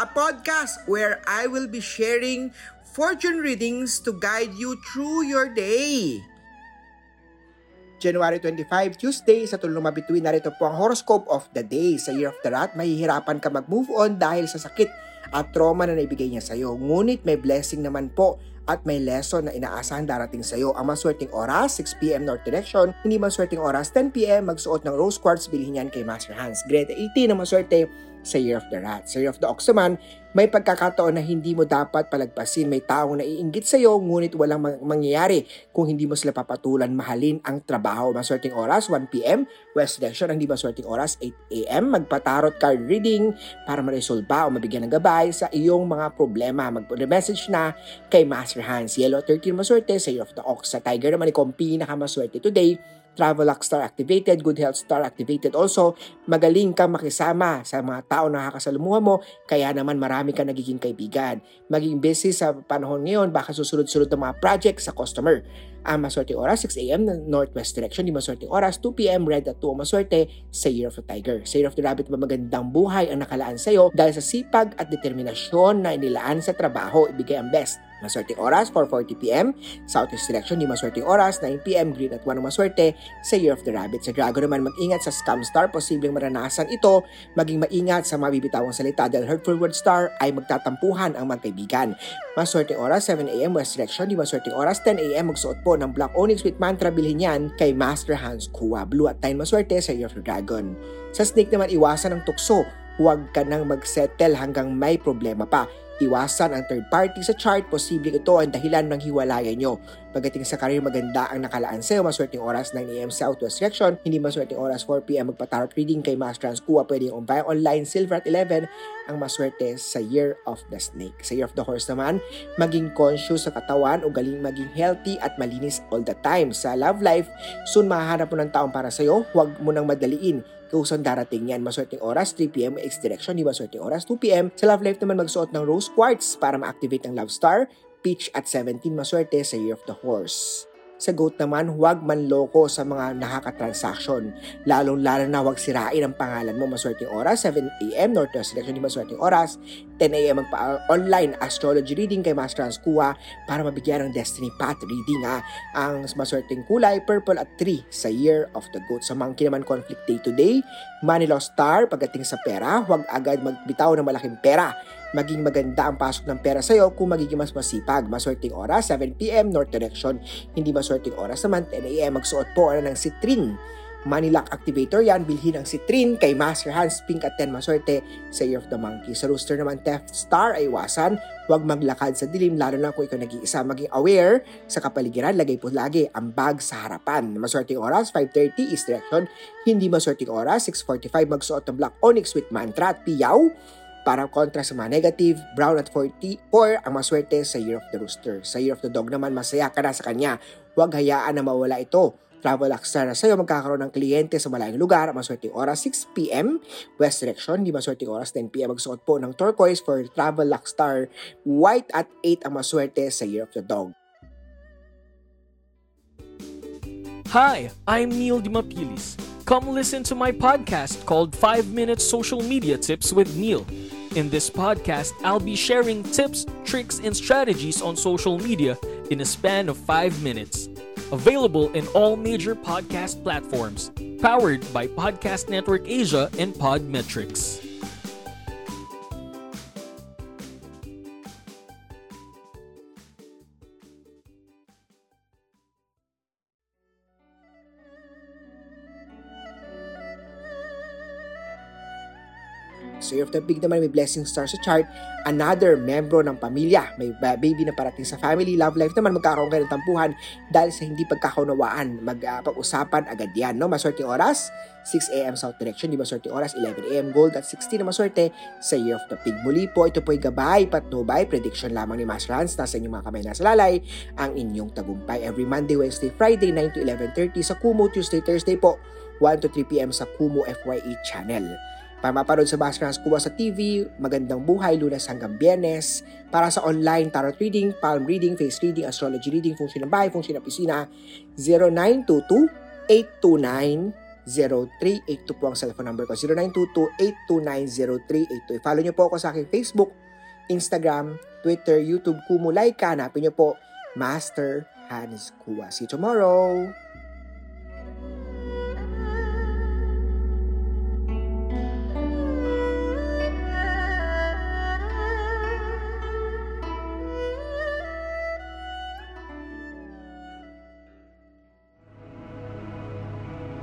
a podcast where I will be sharing fortune readings to guide you through your day. January 25, Tuesday, sa tulong mabituin, narito po ang horoscope of the day. Sa Year of the Rat, mahihirapan ka mag-move on dahil sa sakit at trauma na naibigay niya sa iyo. Ngunit may blessing naman po at may lesson na inaasahan darating sa iyo. Ang maswerteng oras, 6pm North Direction. Hindi maswerteng oras, 10pm. Magsuot ng rose quartz, bilhin yan kay Master Hans. Grade 18 na maswerte sa Year of the Rat. Sa Year of the Ox naman, may pagkakataon na hindi mo dapat palagpasin. May taong naiinggit sa iyo, ngunit walang mang- mangyayari kung hindi mo sila papatulan mahalin ang trabaho. Maswerteng oras, 1pm. West Direction, ang hindi maswerteng oras, 8am. Magpatarot card reading para maresolba o mabigyan ng gabay sa iyong mga problema. Mag-message na kay Master Hans. Yellow 13 maswerte sa Year of the Ox. Sa Tiger naman, ikaw ang pinakamaswerte today Travel Luck Star activated, Good Health Star activated also. Magaling ka makisama sa mga tao na nakakasalumuha mo, kaya naman marami ka nagiging kaibigan. Maging busy sa panahon ngayon, baka susunod-sunod ng mga project sa customer. Ang maswerte oras, 6 a.m. Northwest direction. Di maswerte oras, 2 p.m. Red at 2 ang maswerte sa Year of the Tiger. Sa Year of the Rabbit, magandang buhay ang nakalaan sa iyo dahil sa sipag at determinasyon na inilaan sa trabaho, ibigay ang best. Maswerte oras, 4.40pm. Southeast direction, di maswerte oras, 9pm. Green at 1 ang maswerte sa Year of the Rabbit. Sa Dragon naman, mag-ingat sa Scam Star. Posibleng maranasan ito. Maging maingat sa mga bibitawang salita dahil Hurtful Word Star ay magtatampuhan ang magkaibigan. Maswerte oras, 7am. West direction, di maswerte oras, 10am. Magsuot po ng Black Onyx with Mantra. Bilhin yan kay Master Hans Kua. Blue at 9 maswerte sa Year of the Dragon. Sa Snake naman, iwasan ang tukso. Huwag ka nang mag-settle hanggang may problema pa. Iwasan ang third party sa chart, posibleng ito ang dahilan ng hiwalayan nyo. Pagdating sa career, maganda ang nakalaan sa'yo. Maswerteng oras 9am Southwest Direction. Hindi maswerteng oras 4pm magpatarot reading kay Master Transcua. Pwede yung via online Silver at 11 ang maswerte sa Year of the Snake. Sa Year of the Horse naman, maging conscious sa katawan o galing maging healthy at malinis all the time. Sa love life, soon mahahanap mo ng taong para sa'yo. Huwag mo nang madaliin kusang darating yan. Maswerteng oras, 3pm, X direction, di maswerteng oras, 2pm. Sa love life naman, magsuot ng rose quartz para ma-activate ang love star. Peach at 17, maswerte sa Year of the Horse. Sa goat naman, huwag manloko sa mga nakakatransaksyon. Lalong-lalo na huwag sirain ang pangalan mo. Maswerteng oras, 7am, Northwest Direction, di maswerteng oras. 10am magpa-online astrology reading kay Master Hans Kua para mabigyan ng Destiny Path reading. Ha. Ang maswerteng kulay, purple at 3 sa Year of the Goat. Sa monkey naman, conflict day to day. Lost star, pagdating sa pera, huwag agad magbitaw ng malaking pera maging maganda ang pasok ng pera sa'yo kung magiging mas masipag. Maswerteng oras, 7pm, North Direction. Hindi maswerteng oras naman, 10am. Magsuot po ano ng citrin. Money Lock Activator yan, bilhin ang citrin kay Master Hans Pink at 10 maswerte sa Year of the Monkey. Sa Rooster naman, Theft Star ay iwasan. Huwag maglakad sa dilim, lalo na kung ikaw nag-iisa. Maging aware sa kapaligiran, lagay po lagi ang bag sa harapan. Maswerteng oras, 5.30 East Direction. Hindi maswerteng oras, 6.45 magsuot ng Black Onyx with Mantra at Piyaw para kontra sa mga negative, brown at 44 ang maswerte sa Year of the Rooster. Sa Year of the Dog naman, masaya ka na sa kanya. Huwag hayaan na mawala ito. Travel Star na sa'yo, magkakaroon ng kliyente sa malayong lugar. Maswerte oras 6pm, West Direction. Di maswerte oras 10pm. Magsuot po ng turquoise for Travel Star. White at 8 ang maswerte sa Year of the Dog. Hi, I'm Neil Dimapilis. Come listen to my podcast called 5 Minutes Social Media Tips with Neil. In this podcast, I'll be sharing tips, tricks, and strategies on social media in a span of 5 minutes. Available in all major podcast platforms. Powered by Podcast Network Asia and Podmetrics. Year of the Pig naman may blessing star sa chart, another membro ng pamilya. May ba- baby na parating sa family, love life naman, magkakaroon kayo ng tampuhan dahil sa hindi pagkakaunawaan. Mag-pag-usapan agad yan. No? Maswerte oras, 6 a.m. South Direction, di maswerte oras, 11 a.m. Gold at 16 na maswerte sa Year of the Pig. Muli po, ito po'y gabay, patnubay, prediction lamang ni Mas Rans, nasa inyong mga kamay nasa lalay, ang inyong tagumpay. Every Monday, Wednesday, Friday, 9 to 11.30 sa Kumu, Tuesday, Thursday po, 1 to 3 p.m. sa Kumu FYE channel. Para mapanood sa Basketball Kuwa sa TV, Magandang Buhay, Lunes hanggang Biyernes. Para sa online tarot reading, palm reading, face reading, astrology reading, function ng bahay, function ng pisina, 0922-829-0382 po ang cellphone number ko. 0922-829-0382. I-follow nyo po ako sa aking Facebook, Instagram, Twitter, YouTube, Kumu, like ka. Hanapin nyo po Master Hans Kuwa. See you tomorrow!